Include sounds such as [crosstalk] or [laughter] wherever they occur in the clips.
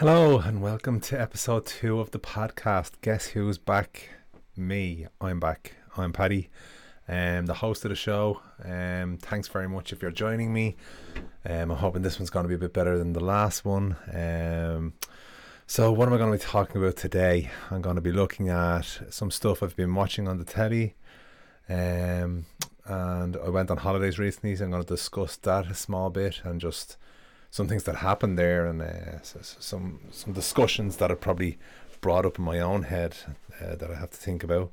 Hello and welcome to episode two of the Padcast. Guess who's back? Me. I'm back. I'm Paddy, um, the host of the show. Um, thanks very much if you're joining me. Um, I'm hoping this one's going to be a bit better than the last one. Um, so, what am I going to be talking about today? I'm going to be looking at some stuff I've been watching on the telly. Um, and I went on holidays recently, so I'm going to discuss that a small bit and just some things that happened there and uh, some some discussions that are probably brought up in my own head uh, that I have to think about.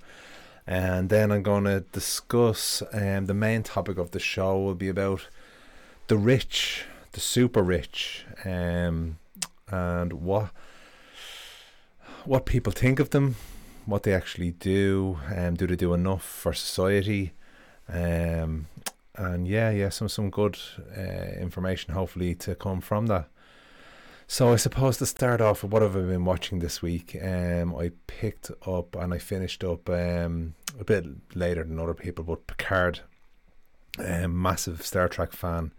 And then I'm going to discuss um, the main topic of the show will be about the rich, the super rich, um, and what what people think of them, what they actually do, um, do they do enough for society, um, and yeah, yeah, some some good uh, information hopefully to come from that. So I suppose to start off with what have I been watching this week? Um, I picked up and I finished up um, a bit later than other people, but Picard, um, massive Star Trek fan.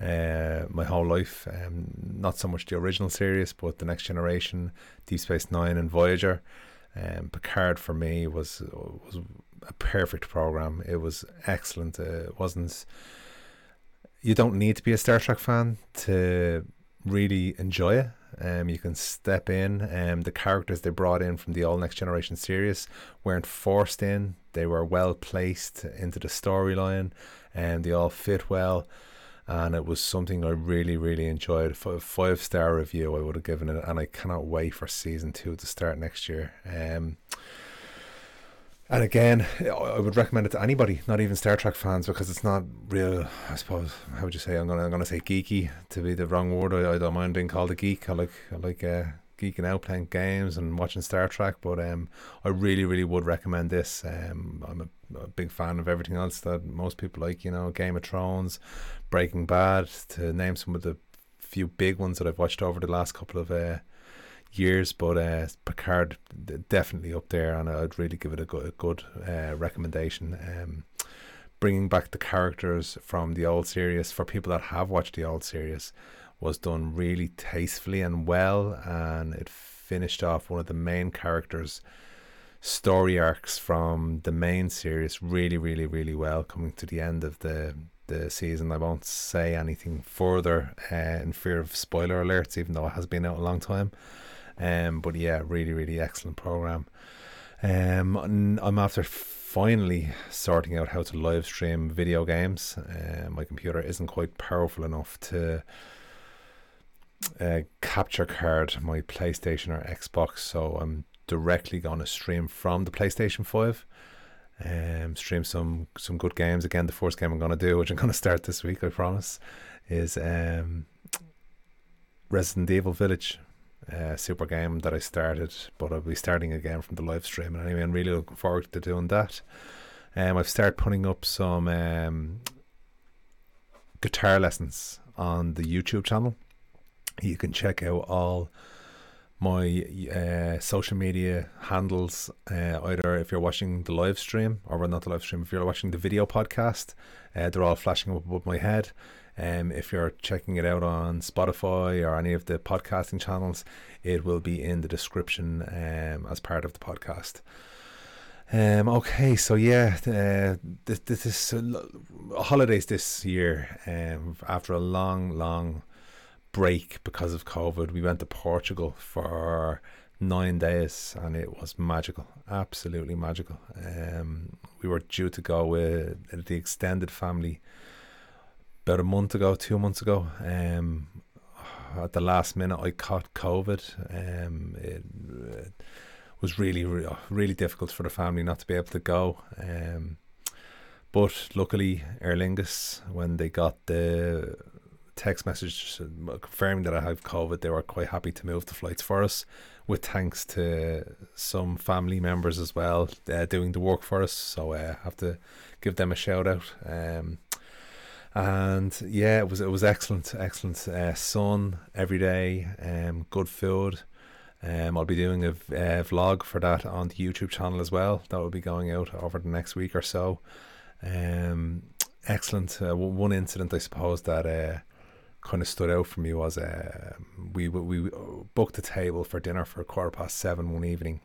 Uh, my whole life, um, not so much the original series, but the Next Generation, Deep Space Nine, and Voyager. Um, Picard for me was was a perfect program. It was excellent. Uh, it wasn't. You don't need to be a Star Trek fan to really enjoy it. Um, you can step in. Um, the characters they brought in from the All Next Generation series weren't forced in. They were well placed into the storyline, and they all fit well. And it was something I really, really enjoyed. A five star review I would have given it, and I cannot wait for season two to start next year. Um, and again, I would recommend it to anybody, not even Star Trek fans, because it's not real. I suppose how would you say? I'm gonna I'm gonna say geeky to be the wrong word. I, I don't mind being called a geek. I like I like uh, geeking out, playing games, and watching Star Trek. But um, I really really would recommend this. Um, I'm a, a big fan of everything else that most people like. You know, Game of Thrones, Breaking Bad, to name some of the few big ones that I've watched over the last couple of uh, years, but uh, Picard definitely up there, and I'd really give it a good, a good uh, recommendation. Um, bringing back the characters from the old series for people that have watched the old series was done really tastefully and well, and it finished off one of the main characters' story arcs from the main series really, really, really well. Coming to the end of the the season, I won't say anything further uh, in fear of spoiler alerts, even though it has been out a long time. Um, but yeah, really, really excellent program. Um, I'm after finally sorting out how to live stream video games. Uh, my computer isn't quite powerful enough to uh, capture card my PlayStation or Xbox, so I'm directly going to stream from the PlayStation Five. Um, stream some some good games. Again, the first game I'm going to do, which I'm going to start this week, I promise, is um, Resident Evil Village uh, super game that I started, but I'll be starting again from the live stream. And anyway, I'm really looking forward to doing that. Um, I've started putting up some um, guitar lessons on the YouTube channel. You can check out all my uh, social media handles, uh, either if you're watching the live stream or not the live stream, if you're watching the video podcast, uh, they're all flashing up above my head. Um, if you're checking it out on Spotify or any of the podcasting channels, it will be in the description um, as part of the podcast. Um, okay, so yeah, uh, this, this is uh, holidays this year. Um, after a long, long break because of COVID, we went to Portugal for nine days, and it was magical, absolutely magical. Um, we were due to go with the extended family about a month ago, two months ago. Um, at the last minute, I caught COVID. Um, it, it was really, really difficult for the family not to be able to go. Um, but luckily, Aer Lingus, when they got the text message confirming that I have COVID, they were quite happy to move the flights for us, with thanks to some family members as well uh, doing the work for us. So I uh, have to give them a shout out. Um, and yeah, it was it was excellent, excellent uh, sun every day, um, good food. Um, I'll be doing a, a vlog for that on the YouTube channel as well. That will be going out over the next week or so. Um, excellent. Uh, one incident, I suppose, that uh, kind of stood out for me was uh, we we booked a table for dinner for a quarter past seven one evening.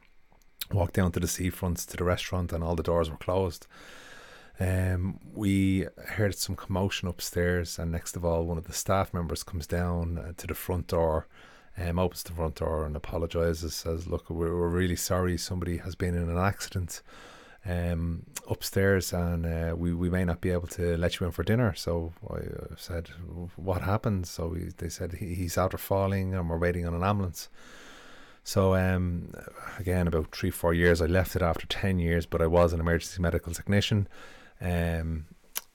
Walked down to the seafronts to the restaurant, and all the doors were closed. Um, we heard some commotion upstairs, and next of all, one of the staff members comes down uh, to the front door, um, opens the front door and apologizes. Says, "Look, we're, we're really sorry. Somebody has been in an accident." um, upstairs, and uh, we we may not be able to let you in for dinner. So I uh, said, "What happened?" So we, they said he, he's after falling, and we're waiting on an ambulance. So um, again, about three four years, I left it after ten years, but I was an emergency medical technician. Um,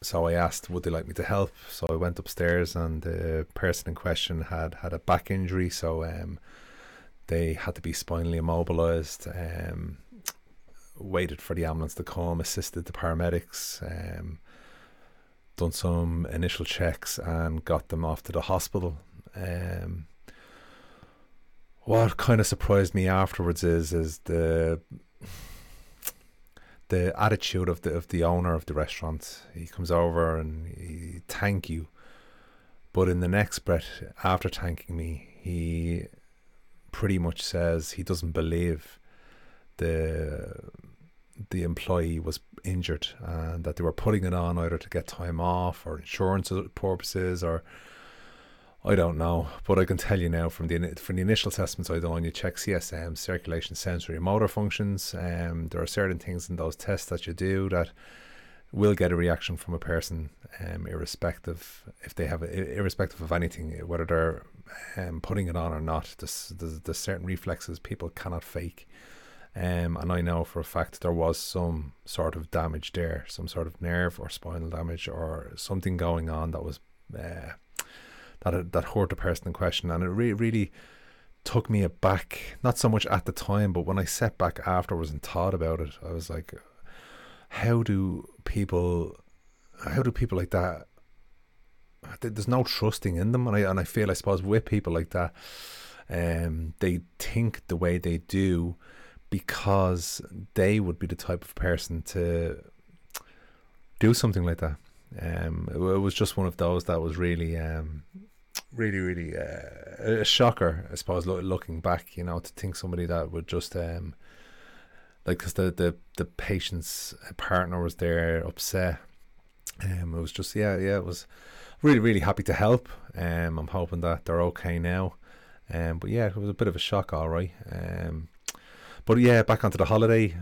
so I asked, would they like me to help? So I went upstairs, and the person in question had had a back injury, so um, they had to be spinally immobilized. Um, waited for the ambulance to come, assisted the paramedics, um, done some initial checks, and got them off to the hospital. Um, what kind of surprised me afterwards is is the the attitude of the of the owner of the restaurant. He comes over and he thank you, but in the next breath, after thanking me, he pretty much says he doesn't believe the the employee was injured and that they were putting it on either to get time off or insurance purposes or I don't know, but I can tell you now from the from the initial assessments I done, you check CSM, circulation, sensory, motor functions. Um, there are certain things in those tests that you do that will get a reaction from a person, um, irrespective if they have a, irrespective of anything, whether they're um, putting it on or not. There's, there's, there's certain reflexes people cannot fake. Um, and I know for a fact there was some sort of damage there, some sort of nerve or spinal damage or something going on that was uh, that that hurt the person in question, and it really really took me aback. Not so much at the time, but when I sat back afterwards and thought about it, I was like, how do people, how do people like that? There's no trusting in them, and I and I feel I suppose with people like that, um, they think the way they do because they would be the type of person to do something like that. Um, it, it was just one of those that was really, um, really, really uh, a shocker, I suppose. Lo- looking back, you know, to think somebody that would just um, like because the the the patient's partner was there upset. Um, it was just yeah, yeah. It was really, really happy to help. Um, I'm hoping that they're okay now. Um, but yeah, it was a bit of a shock, all right. Um, but yeah, back onto the holiday.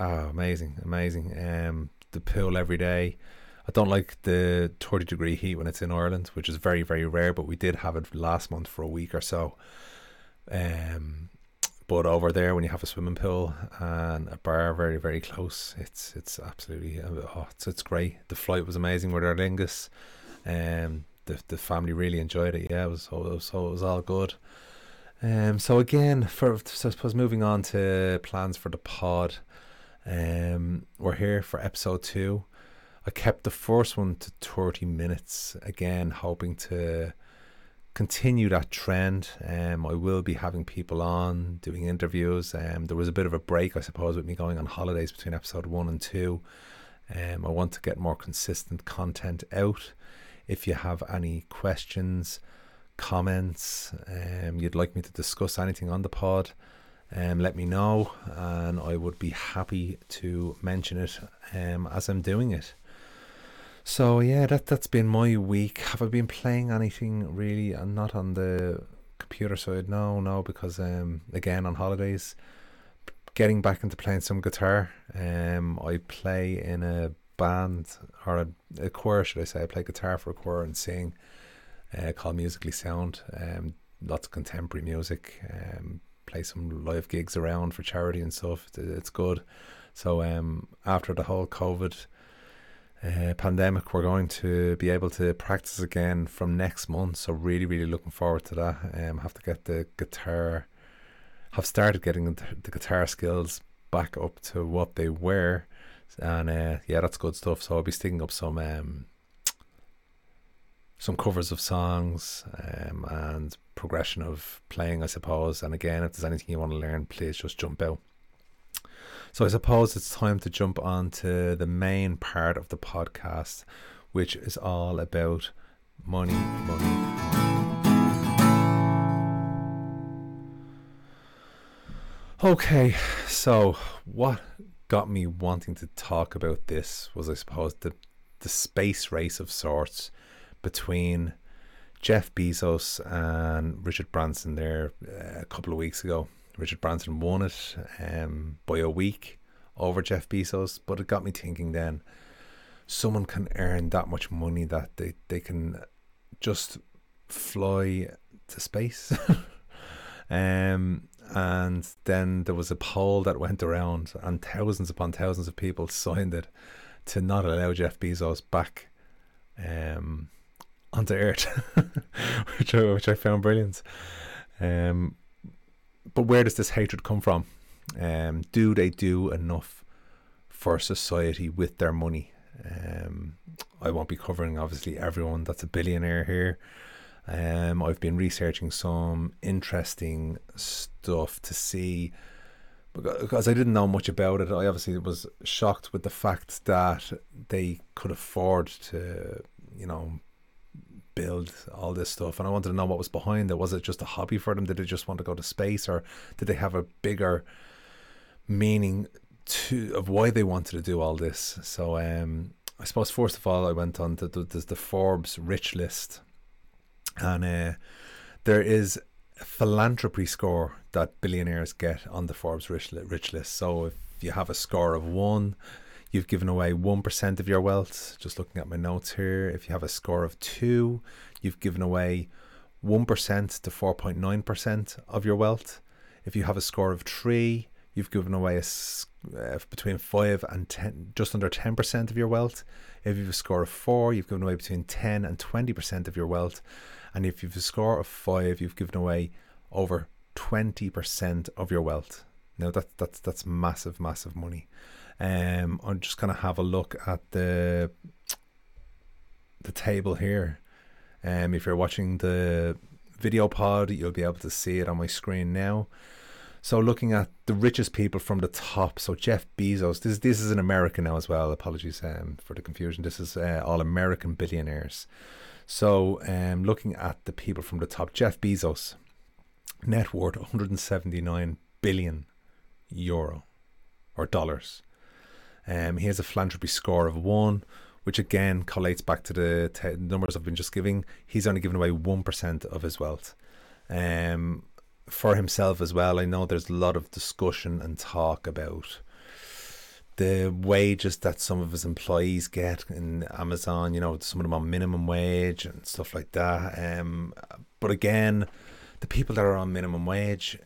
Oh, [sighs] amazing, amazing. Um, the pool every day. I don't like the 30 degree heat when it's in Ireland, which is very, very rare, but we did have it last month for a week or so. Um, but over there, when you have a swimming pool and a bar very, very close, it's it's absolutely oh, it's, it's great. The flight was amazing with Aer Lingus. Um, the the family really enjoyed it. Yeah, it was so it was, it was all good. Um, so again, for so I suppose moving on to plans for the pod, um, we're here for episode two. I kept the first one to thirty minutes. Again, hoping to continue that trend. Um, I will be having people on doing interviews. Um, there was a bit of a break, I suppose, with me going on holidays between episode one and two. Um, I want to get more consistent content out. If you have any questions comments, um, you'd like me to discuss anything on the pod, um, let me know, and I would be happy to mention it um, as I'm doing it. So yeah, that that's been my week. Have I been playing anything really? I'm not on the computer side. No, no, because um, again on holidays, getting back into playing some guitar. Um, I play in a band or a, a choir, should I say? I play guitar for a choir and sing uh, called Musically Sound. Um, lots of contemporary music. Um, play some live gigs around for charity and stuff. It's, it's good. So um, after the whole COVID uh, pandemic, we're going to be able to practice again from next month. So really, really looking forward to that. Um, have to get the guitar. Have started getting the, guitar skills back up to what they were, and uh, yeah, that's good stuff. So I'll be sticking up some um, some covers of songs um, and progression of playing, I suppose. And again, if there's anything you want to learn, please just jump out. So I suppose it's time to jump on to the main part of the podcast, which is all about money, money. Okay, so what got me wanting to talk about this was, I suppose, the the space race of sorts between Jeff Bezos and Richard Branson there uh, a couple of weeks ago. Richard Branson won it um, by a week over Jeff Bezos, but it got me thinking then someone can earn that much money that they, they can just fly to space. [laughs] um, and then there was a poll that went around, and thousands upon thousands of people [laughs] signed it to not allow Jeff Bezos back um, onto Earth, [laughs] which I, which I found brilliant. Um, but where does this hatred come from? Um, do they do enough for society with their money? Um, I won't be covering obviously everyone that's a billionaire here. Um, I've been researching some interesting stuff to see because I didn't know much about it. I obviously was shocked with the fact that they could afford to, you know, build all this stuff. And I wanted to know what was behind it. Was it just a hobby for them? Did they just want to go to space, or did they have a bigger meaning to of why they wanted to do all this? So, um, I suppose first of all, I went on to the, Forbes rich list, and uh, there is a philanthropy score that billionaires get on the Forbes rich, rich list. So if you have a score of one, you've given away 1% of your wealth. Just looking at my notes here. If you have a score of two, you've given away 1% to 4.9% of your wealth. If you have a score of three, you've given away a, uh, between 5 and 10, just under 10% of your wealth. If you have a score of four, you've given away between 10 and 20% of your wealth. And if you've a score of five, you've given away over 20% of your wealth. Now that that's that's massive, massive money. Um, I'm just gonna have a look at the the table here. Um, if you're watching the video pod, you'll be able to see it on my screen now. So looking at the richest people from the top, so Jeff Bezos, this this is an American now as well. Apologies um, for the confusion. This is uh, all American billionaires. So um, looking at the people from the top, Jeff Bezos, net worth 179 billion euro or dollars. Um, he has a philanthropy score of one, which again collates back to the numbers I've been just giving. He's only given away 1% of his wealth. Um, for himself as well, I know there's a lot of discussion and talk about the wages that some of his employees get in Amazon, you know, some of them on minimum wage and stuff like that. Um, but again, the people that are on minimum wage,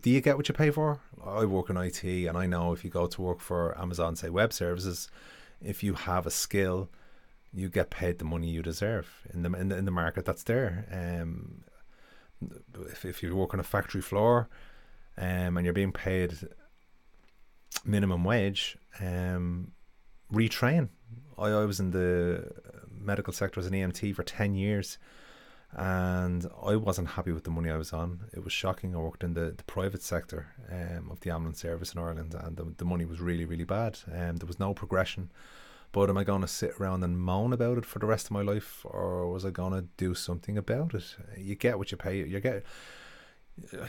do you get what you pay for? I work in IT, and I know if you go to work for Amazon, say web services, if you have a skill, you get paid the money you deserve in the in the, in the market that's there. Um, if if you work on a factory floor, um, and you're being paid minimum wage, um, retrain. I, I was in the medical sector as an EMT for ten years and I wasn't happy with the money I was on. It was shocking. I worked in the, the private sector um, of the ambulance service in Ireland, and the, the money was really, really bad. Um, there was no progression. But am I going to sit around and moan about it for the rest of my life, or was I going to do something about it? You get what you pay. You get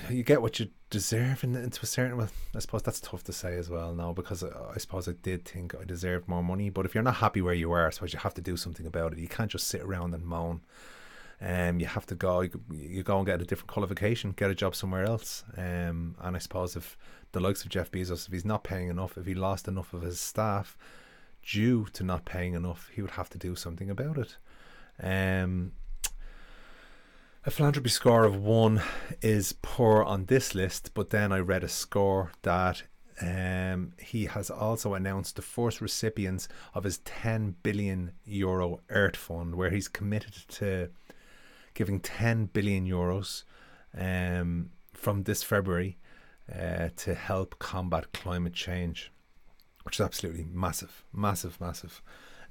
you get what you deserve, and a certain. Well, I suppose that's tough to say as well now because I, I suppose I did think I deserved more money. But if you're not happy where you are, I suppose you have to do something about it. You can't just sit around and moan um, you have to go. You, go and get a different qualification, get a job somewhere else. Um, and I suppose if the likes of Jeff Bezos, if he's not paying enough, if he lost enough of his staff due to not paying enough, he would have to do something about it. Um, a philanthropy score of one is poor on this list, but then I read a score that um, he has also announced the first recipients of his 10 billion euro Earth Fund, where he's committed to giving 10 billion euros um, from this February uh, to help combat climate change, which is absolutely massive, massive, massive.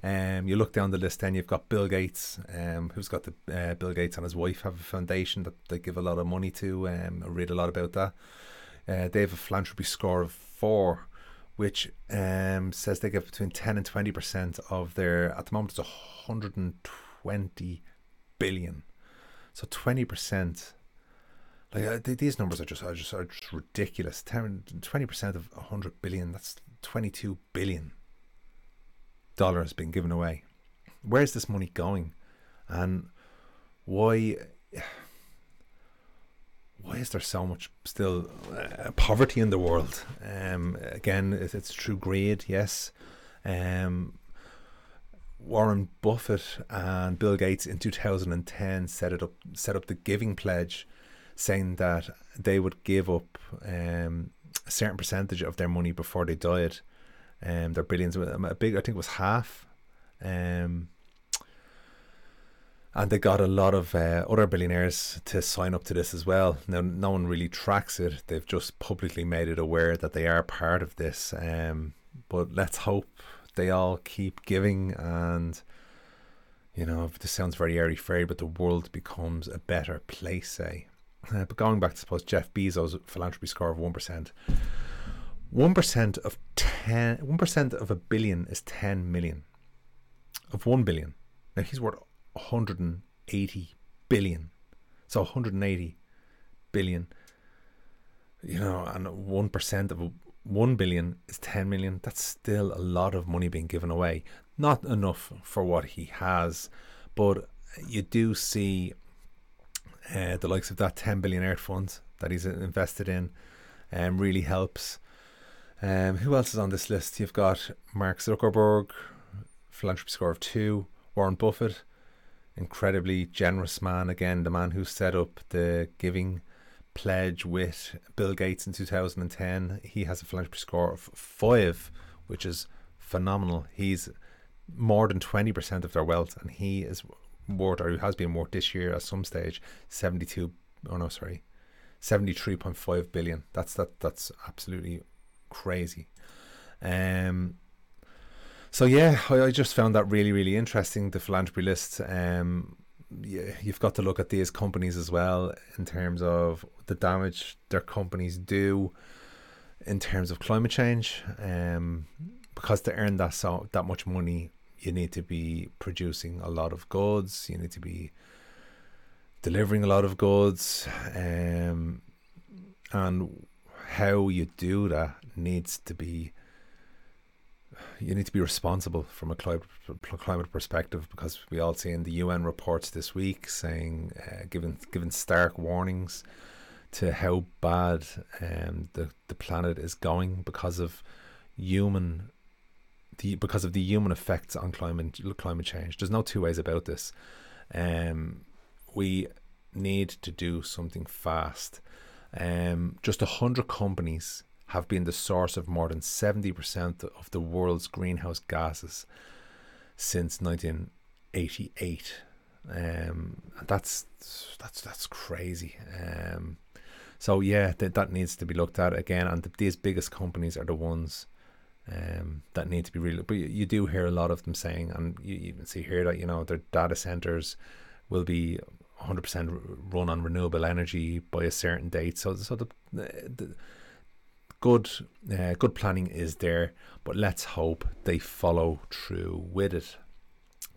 Um, you look down the list, then you've got Bill Gates, um, who's got the uh, Bill Gates and his wife have a foundation that they give a lot of money to. Um, I read a lot about that. Uh, they have a philanthropy score of four, which um, says they give between 10 and 20% of their, at the moment, it's 120 billion. So 20%. Like uh, these numbers are just are just are just ridiculous. 20 percent of 100 billion. That's 22 billion dollars being given away. Where's this money going, and why? [sighs] Why is there so much still uh, poverty in the world? Um, again, it's, it's through greed, yes. Um, Warren Buffett and Bill Gates in 2010 set it up, set up the Giving Pledge, saying that they would give up um, a certain percentage of their money before they died. Um, their billions, a big, I think it was half. Um, and they got a lot of uh, other billionaires to sign up to this as well. Now, no one really tracks it. They've just publicly made it aware that they are part of this. Um, but let's hope they all keep giving and you know this sounds very airy fairy but the world becomes a better place say uh, but going back to suppose jeff bezos philanthropy score of 1% 1% of 10 1% of a billion is 10 million. Of 1 billion. Now he's worth 180 billion. So 180 billion you know and 1% of a 1 billion is 10 million. That's still a lot of money being given away. Not enough for what he has, but you do see uh, the likes of that 10 billion earth fund that he's invested in um, really helps. Um, who else is on this list? You've got Mark Zuckerberg, philanthropy score of two, Warren Buffett, incredibly generous man, again, the man who set up the giving pledge with Bill Gates in 2010. He has a philanthropy score of five, which is phenomenal. He's more than 20% of their wealth, and he is worth, or has been worth this year at some stage, 72, oh no, sorry, 73.5 billion. That's that. That's absolutely crazy. Um, so yeah, I, I, just found that really, really interesting. The philanthropy list. Um, you've got to look at these companies as well in terms of the damage their companies do in terms of climate change. Um, because to earn that so that much money, you need to be producing a lot of goods. You need to be delivering a lot of goods, um, and how you do that needs to be you need to be responsible from a climate, climate perspective because we all see in the UN reports this week saying, uh, given stark warnings to how bad um, the the planet is going because of human the because of the human effects on climate climate change. There's no two ways about this. Um, we need to do something fast. Um, just a hundred companies have been the source of more than 70% of the world's greenhouse gases since 1988. Um, that's that's that's crazy. Um, so yeah, th- that needs to be looked at again. And these biggest companies are the ones um, that need to be really. But you, you, do hear a lot of them saying, and you even see here that you know their data centers will be 100% run on renewable energy by a certain date. So so the, the good uh, good planning is there, but let's hope they follow through with it.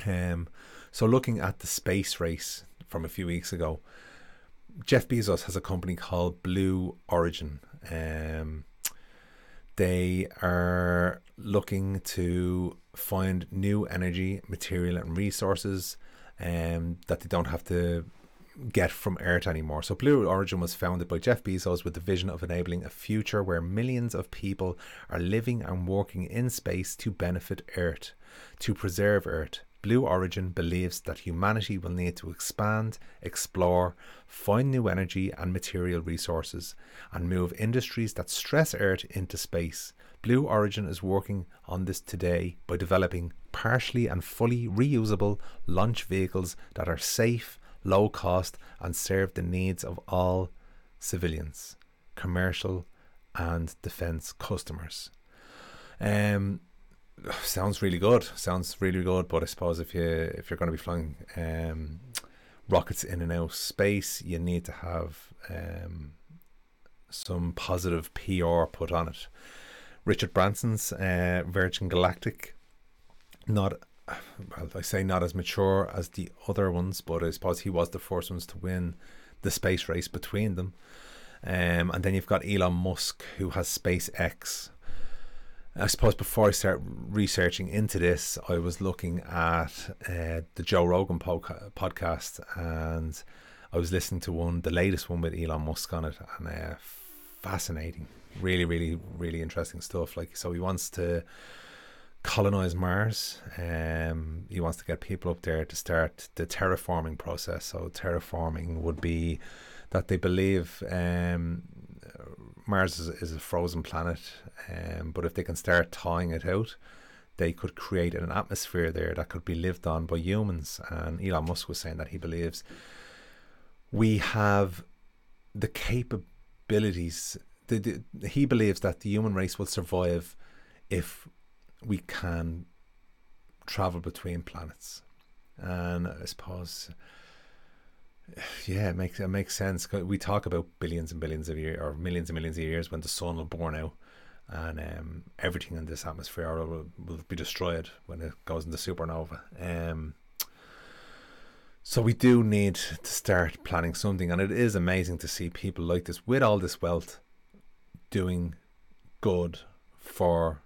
Um, so looking at the space race from a few weeks ago, Jeff Bezos has a company called Blue Origin. Um, they are looking to find new energy, material, and resources um, that they don't have to get from Earth anymore. So Blue Origin was founded by Jeff Bezos with the vision of enabling a future where millions of people are living and working in space to benefit Earth, to preserve Earth. Blue Origin believes that humanity will need to expand, explore, find new energy and material resources, and move industries that stress Earth into space. Blue Origin is working on this today by developing partially and fully reusable launch vehicles that are safe, low cost, and serve the needs of all civilians, commercial, and defence customers. Um, sounds really good. Sounds really good. But I suppose if you if you're going to be flying um, rockets in and out space, you need to have um, some positive PR put on it. Richard Branson's uh, Virgin Galactic, not well, I say not as mature as the other ones, but I suppose he was the first ones to win the space race between them. Um, and then you've got Elon Musk, who has SpaceX. I suppose before I start researching into this, I was looking at uh, the Joe Rogan podcast, and I was listening to one, the latest one with Elon Musk on it, and uh, fascinating, really, really, really interesting stuff. Like, so he wants to colonize Mars. Um, he wants to get people up there to start the terraforming process. So terraforming would be that they believe um, Mars is, is, a frozen planet, um, but if they can start thawing it out, they could create an atmosphere there that could be lived on by humans. And Elon Musk was saying that he believes we have the capabilities. The, the, he believes that the human race will survive if we can travel between planets. And I suppose, yeah, it makes it makes sense. We talk about billions and billions of years or millions and millions of years when the sun will burn out, and um, everything in this atmosphere will, will be destroyed when it goes into supernova. Um, so we do need to start planning something, and it is amazing to see people like this with all this wealth doing good for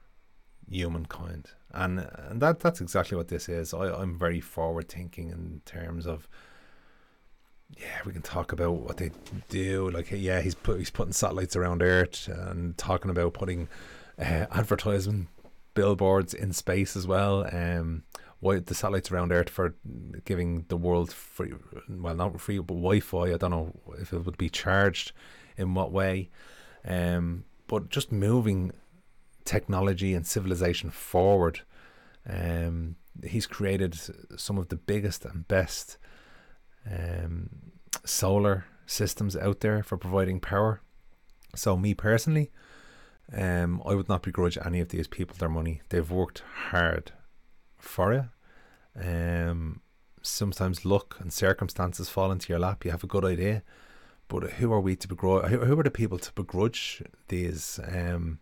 humankind. And, and that that's exactly what this is. I, I'm very forward thinking in terms of yeah, we can talk about what they do. Like, yeah, he's put he's putting satellites around Earth and talking about putting uh, advertisement billboards in space as well. Um, why the satellites around Earth for giving the world free, well, not free, but Wi-Fi. I don't know if it would be charged in what way. Um, but just moving technology and civilization forward. Um, he's created some of the biggest and best um, solar systems out there for providing power. So, me personally, um, I would not begrudge any of these people their money. They've worked hard for it. Um, sometimes luck and circumstances fall into your lap. You have a good idea, but who are we to begrudge? Who, are the people to begrudge these um,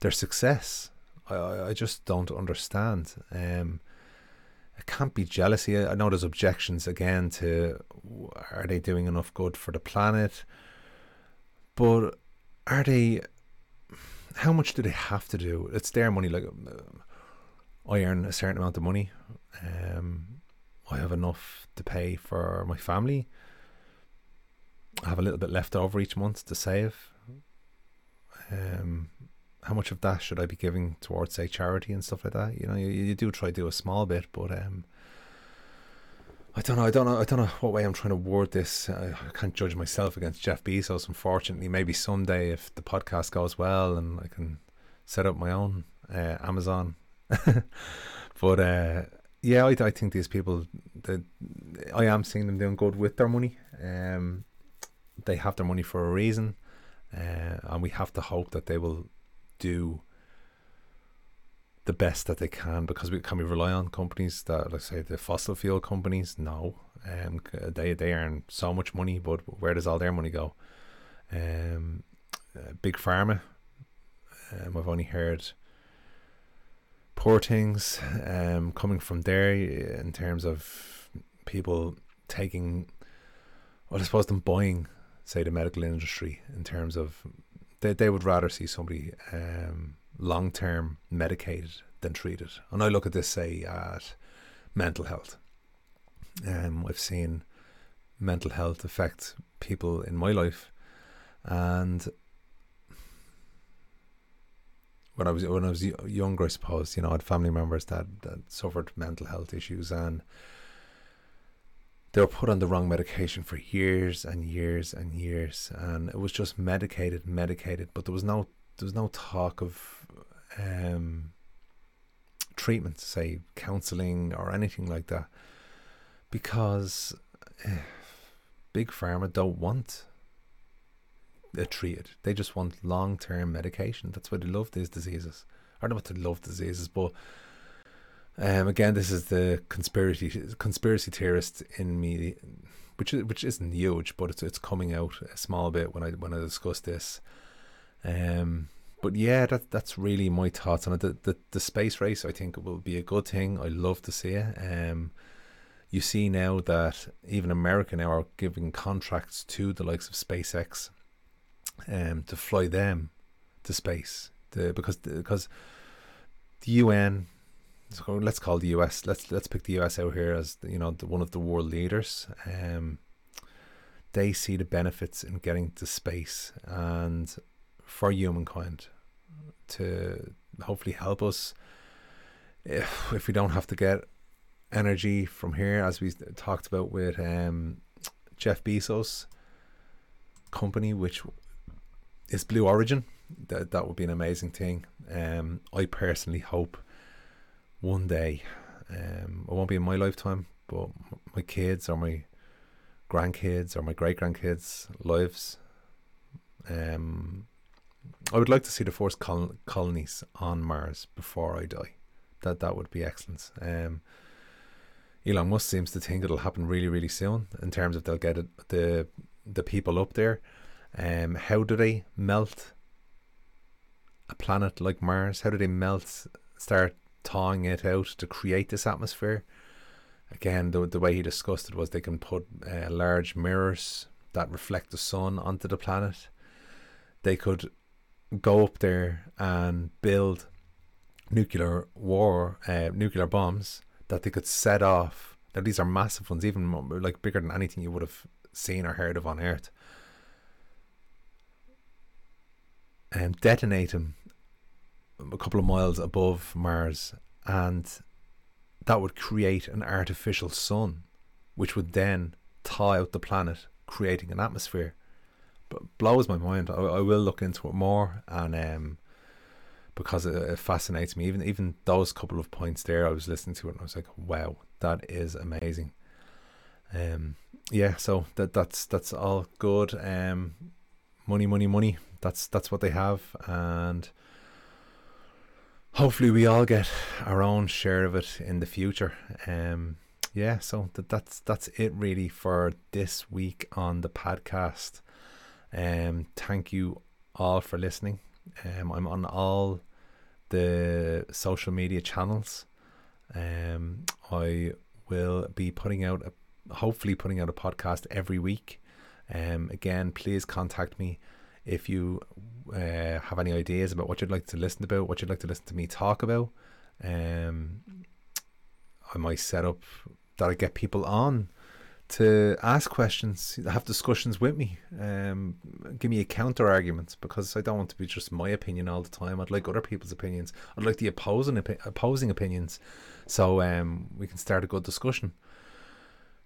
their success. I, I just don't understand. Um, it can't be jealousy. I know there's objections again to are they doing enough good for the planet, but are they? How much do they have to do? It's their money. Like I earn a certain amount of money. Um, I have enough to pay for my family. I have a little bit left over each month to save. Um, how much of that should I be giving towards say charity and stuff like that? You know, you, you do try to do a small bit, but um, I don't know. I don't know. I don't know what way I'm trying to word this. I, can't judge myself against Jeff Bezos. Unfortunately, maybe someday if the podcast goes well and I can set up my own uh, Amazon. [laughs] but uh, yeah, I, I think these people, that I am seeing them doing good with their money. Um, they have their money for a reason, uh, and we have to hope that they will do the best that they can because we can we rely on companies that let's say the fossil fuel companies? No. Um they they earn so much money but where does all their money go? Um uh, big pharma um, I've only heard poor things um coming from there in terms of people taking well I suppose them buying say the medical industry in terms of they, they would rather see somebody um, long term medicated than treated. And I look at this, say, at mental health. Um, I've seen mental health affect people in my life, and when I was when I was younger, I suppose you know I had family members that, that suffered mental health issues, and they were put on the wrong medication for years and years and years, and it was just medicated, medicated. But there was no there was no talk of um, treatment, say counselling or anything like that, because uh, big pharma don't want it treated. They just want long term medication. That's why they love these diseases. I don't know what they love diseases, but um, again, this is the conspiracy conspiracy theorist in me, which which isn't huge, but it's it's coming out a small bit when I when I discuss this. Um, but yeah, that that's really my thoughts on it. The, the the space race, I think, it will be a good thing. I love to see it. Um, you see now that even America now are giving contracts to the likes of SpaceX, um, to fly them to space. The, because because the UN, so let's call the US. Let's let's pick the US out here as you know the, one of the world leaders. Um, they see the benefits in getting to space and for humankind to hopefully help us if, if we don't have to get energy from here as we talked about with um, Jeff Bezos company which is Blue Origin that that would be an amazing thing um, I personally hope one day um, it won't be in my lifetime but my kids or my grandkids or my great grandkids lives um, I would like to see the first col- colonies on Mars before I die. That that would be excellent. Um, Elon Musk seems to think it'll happen really, really soon in terms of they'll get it, the the people up there. Um, how do they melt a planet like Mars? How do they melt, start thawing it out to create this atmosphere? Again, the the way he discussed it was they can put uh, large mirrors that reflect the sun onto the planet. They could go up there and build nuclear war, uh, nuclear bombs that they could set off. Now these are massive ones, even like bigger than anything you would have seen or heard of on Earth. And detonate them a couple of miles above Mars, and that would create an artificial sun, which would then thaw out the planet, creating an atmosphere But blows my mind. I, I will look into it more, and um, because it, it, fascinates me. Even even those couple of points there, I was listening to it, and I was like, wow, that is amazing. Um, yeah, so that that's that's all good. Um, money, money, money. That's that's what they have, and hopefully we all get our own share of it in the future. Um, yeah, so that that's that's it really for this week on the podcast. Um, thank you all for listening. Um, I'm on all the social media channels. Um, I will be putting out a, hopefully putting out a podcast every week. Um, again, please contact me if you uh, have any ideas about what you'd like to listen about, what you'd like to listen to me talk about. Um, I might set up that I get people on to ask questions, have discussions with me, um, give me a counter argument because I don't want to be just my opinion all the time. I'd like other people's opinions. I'd like the opposing opposing opinions, so um, we can start a good discussion.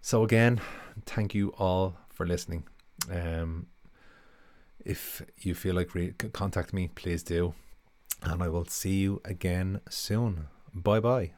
So again, thank you all for listening. Um, if you feel like re- contact me, please do, and I will see you again soon. Bye bye.